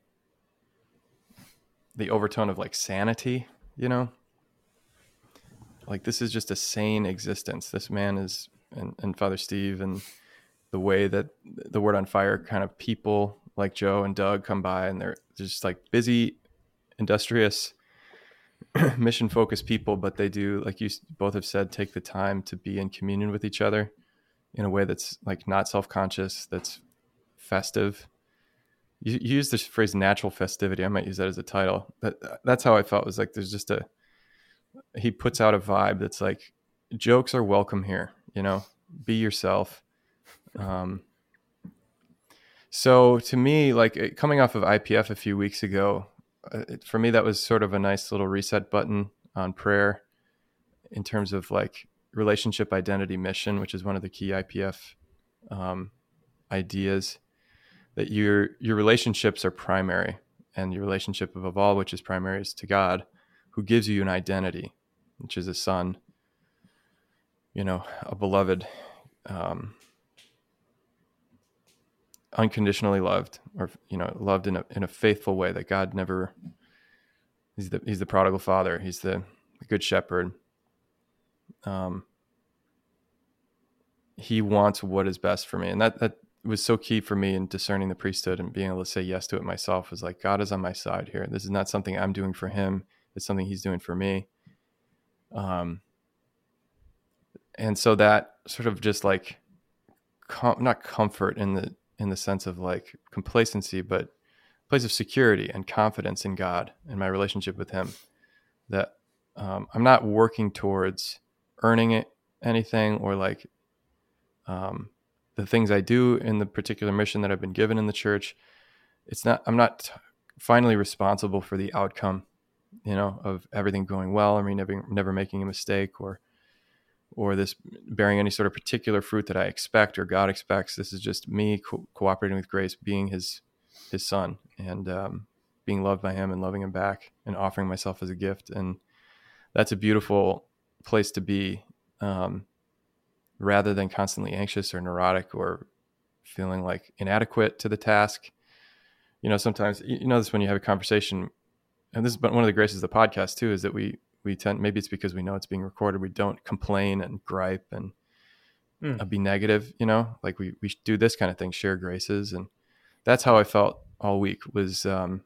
the overtone of like sanity, you know. Like this is just a sane existence. This man is, and, and Father Steve, and the way that the word on fire kind of people like Joe and Doug come by, and they're just like busy, industrious, mission focused people, but they do, like you both have said, take the time to be in communion with each other in a way that's like not self conscious, that's festive, you, you use this phrase natural festivity. I might use that as a title. That that's how i felt. Was like there's just a he puts out a vibe that's like jokes are welcome here you know be yourself. Um so to me like coming off of ipf a few weeks ago uh, it, for me that was sort of a nice little reset button on prayer in terms of like relationship identity mission which is one of the key ipf um, ideas that your your relationships are primary and your relationship of all which is primary is to god who gives you an identity which is a son you know a beloved um, unconditionally loved or you know loved in a in a faithful way that god never he's the he's the prodigal father he's the, the good shepherd. Um he wants what is best for me. And that that was so key for me in discerning the priesthood and being able to say yes to it myself was like God is on my side here. This is not something I'm doing for him. It's something he's doing for me. Um and so that sort of just like com- not comfort in the in the sense of like complacency but place of security and confidence in God and my relationship with him that um, I'm not working towards earning it anything or like um, the things I do in the particular mission that I've been given in the church, it's not I'm not finally responsible for the outcome, you know, of everything going well. I mean, never never making a mistake or or this bearing any sort of particular fruit that I expect or God expects. This is just me co- cooperating with grace, being His His Son, and um, being loved by Him and loving Him back, and offering myself as a gift. And that's a beautiful place to be. Um, rather than constantly anxious or neurotic or feeling like inadequate to the task. you know, sometimes you know this when you have a conversation, and this is but one of the graces of the podcast too, is that we we tend maybe it's because we know it's being recorded, we don't complain and gripe and uh, be negative, you know, like we we do this kind of thing, share graces, and that's how I felt all week. Was um,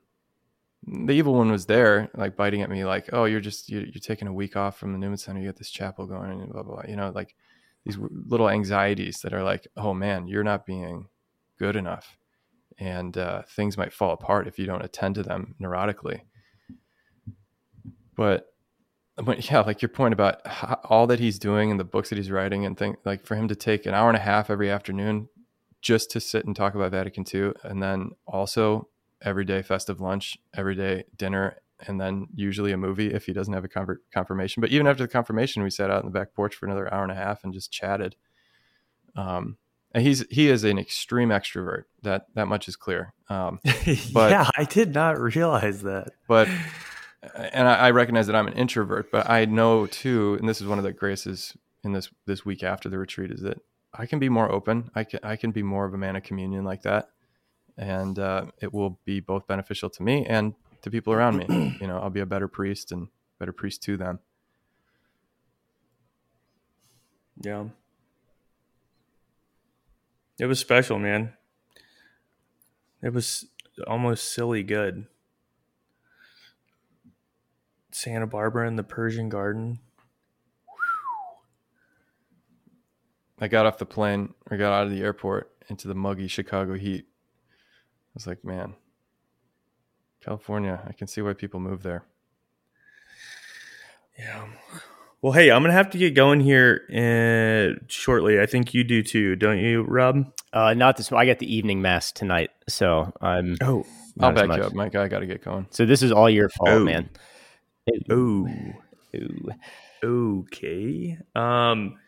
the evil one was there, like biting at me, like, oh, you're just you're, you're taking a week off from the Newman Center, you got this chapel going, and blah blah, blah. you know, like these little anxieties that are like, oh man, you're not being good enough, and uh, things might fall apart if you don't attend to them neurotically. But, but yeah, like your point about how, all that he's doing and the books that he's writing, and things like for him to take an hour and a half every afternoon just to sit and talk about Vatican II, and then also every day festive lunch, every day dinner, and then usually a movie if he doesn't have a conver- confirmation. But even after the confirmation, we sat out in the back porch for another hour and a half and just chatted. Um, and he's he is an extreme extrovert. That that much is clear. Um, But- yeah, I did not realize that. but and I, I recognize that I'm an introvert, but I know too, and this is one of the graces in this this week after the retreat is that I can be more open. I can I can be more of a man of communion like that, and uh, it will be both beneficial to me and to people around me. you know, I'll be a better priest and better priest to them. Yeah. It was special, man. It was almost silly good. Santa Barbara and the Persian Garden. I got off the plane or got out of the airport into the muggy Chicago heat. I was like, man, California, I can see why people move there. Yeah. Well, hey, I'm gonna have to get going here uh, shortly. I think you do too, don't you, Rob? Uh, not this. I got the evening mass tonight, so I'm. Oh, I'll back you up, Mike. I got to get going. So this is all your fault, Oh. man. oh, Ooh. okay. Um,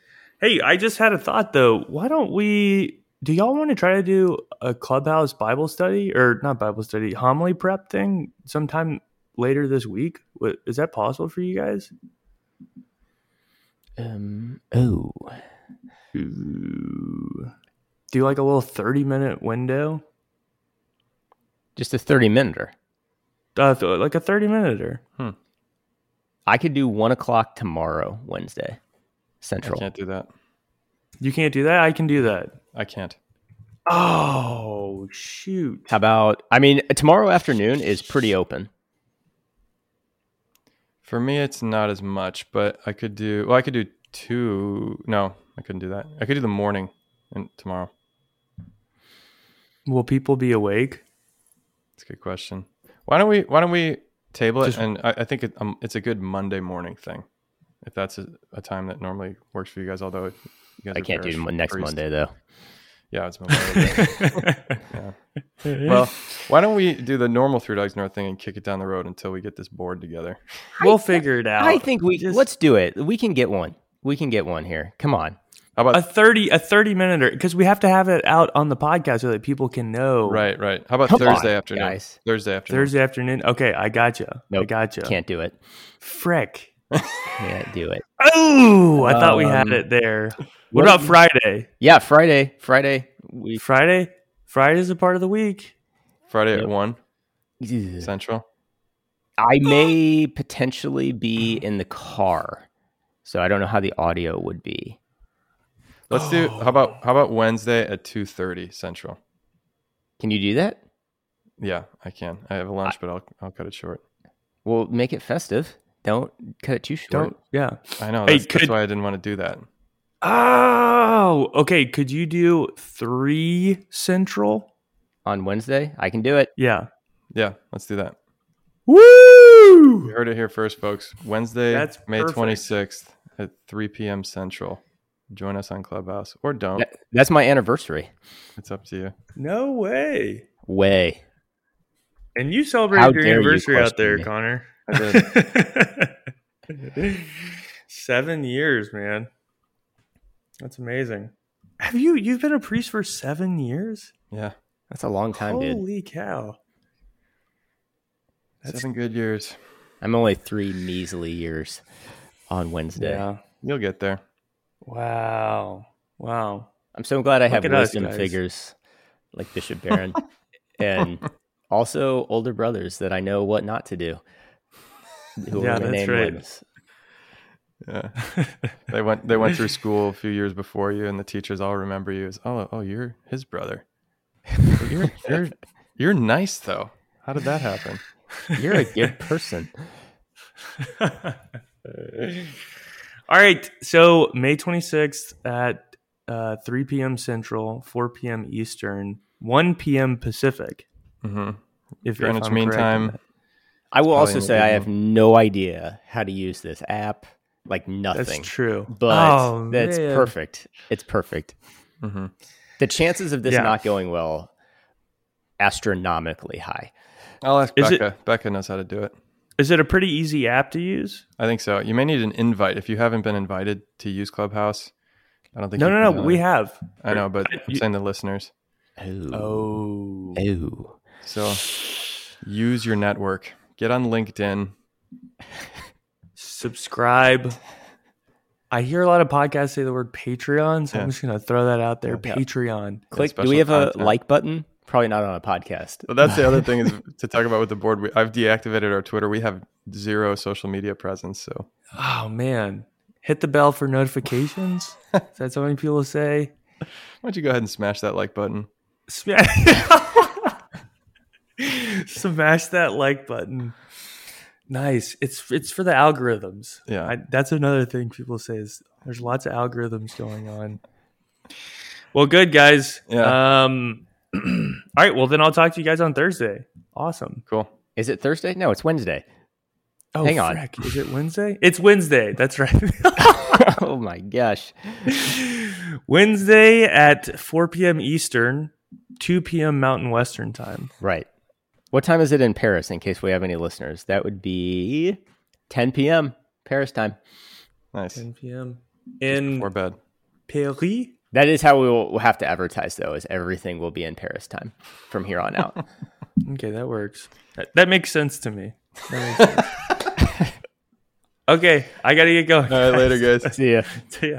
hey, I just had a thought though. Why don't we? Do y'all want to try to do a clubhouse Bible study or not Bible study homily prep thing sometime later this week? What, is that possible for you guys? Um. Oh. Ooh. Do like a little thirty minute window, Just a thirty minuter. uh, like a thirty minuter. I could do one o'clock tomorrow, Wednesday, I Central. can't do that. You can't do that. I can do that. I can't. Oh shoot! How about? I mean, tomorrow afternoon is pretty open. For me, it's not as much, but I could do. Well, I could do two. No, I couldn't do that. I could do the morning and tomorrow. Will people be awake? That's a good question. Why don't we? Why don't we table it? Just- and I, I think it, um, it's a good Monday morning thing, if that's a, a time that normally works for you guys. Although you guys I can't do parish next priests. Monday though. Yeah, it's Memorial Day. well, why don't we do the normal Three Dogs North thing and kick it down the road until we get this board together? we'll figure it out. I think we Just- let's do it. We can get one. We can get one here. Come on. How about a 30 a 30 minute because we have to have it out on the podcast so that people can know right, right? How about Come Thursday on, afternoon? guys. Thursday afternoon. thursday afternoon okay i gotcha i Nope. gotcha Can't do it. frick Can't do it. oh i thought we had Um, it there what, what- about friday Yeah, Friday. Friday. We friday friday's a part of the week Friday Yep. at one central. I may potentially be in the car, so I don't know how the audio would be. Let's do. How about how about Wednesday at two thirty Central? Can you do that? Yeah, I can. I have a lunch, but I'll I'll cut it short. We'll make it festive. Don't cut it too short. don't yeah I know. Hey, That's, that's why I didn't want to do that. oh okay could you do three central on Wednesday. I can do it. yeah Yeah, let's do that. woo You heard it here first, folks. Wednesday, That's May perfect. twenty sixth at three p.m. Central. Join us on Clubhouse or don't. That- That's my anniversary. It's up to you. no way Way. and you How your dare you anniversary out there me. connor I did. seven years, man. That's amazing. Have you you've been a priest for seven years? Yeah, That's a long time, dude. Holy cow! That's- seven good years. I'm only three measly years on Wednesday. Yeah. You'll get there. Wow. Wow. I'm so glad I have at us, wisdom figures like Bishop Barron and Also, older brothers that I know what not to do. Who Yeah, that's remain right. nameless. Yeah. they went they went through school a few years before you and the teachers all remember you as oh oh you're his brother. You're you're you're nice though. How did that happen? You're a good person. All right. So May 26th at uh, 3 p.m. Central, 4 p.m. Eastern, 1 p.m. Pacific. hmm If Greenwich if I'm Mean correct in Time. That. I will also say I have no idea how to use this app. Like nothing. That's true. But oh, that's man. perfect. It's perfect. hmm The chances of this Yeah. not going well astronomically high. I'll ask Is it- Becca. Becca knows how to do it. Is it a pretty easy app to use? I think so. You may need an invite if you haven't been invited to use Clubhouse. I don't think. No, no, no. We have. I know, but You- I'm saying the listeners. Oh. Oh. Oh. So use your network. Get on LinkedIn. Subscribe. I hear a lot of podcasts say the word Patreon, so Yeah. I'm just going to throw that out there. Yeah. Patreon. Click. Do we have a like button? Probably not on a podcast. Well, that's the other thing is to talk about with the board. We, I've deactivated our Twitter. We have zero social media presence. So Oh, man. Hit the bell for notifications. Is that something people say? why don't you go ahead and smash that like button? Smash, oh, Smash that like button. Nice. It's it's for the algorithms. Yeah. I, that's another thing people say is there's lots of algorithms going on. Well, good guys. Yeah. Um. all right. Well, then I'll talk to you guys on Thursday. Awesome. Cool. Is it Thursday? No, it's Wednesday. Oh, Hang on. frick. Is it Wednesday? It's Wednesday. That's right. oh my gosh. Wednesday at 4 p.m. Eastern, 2 p.m. Mountain Western time. Right. What time is it in Paris in case we have any listeners? That would be 10 p.m. Paris time. Nice. 10 p.m. in Before bed. Paris. That is how we will we'll have to advertise though, is everything will be in Paris time from here on out. Okay, that works. That, that makes sense to me. Sense. okay, I gotta get going. All right, later, guys. See ya. See ya.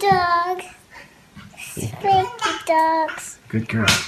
Dogs. Spanky dogs. Good girl.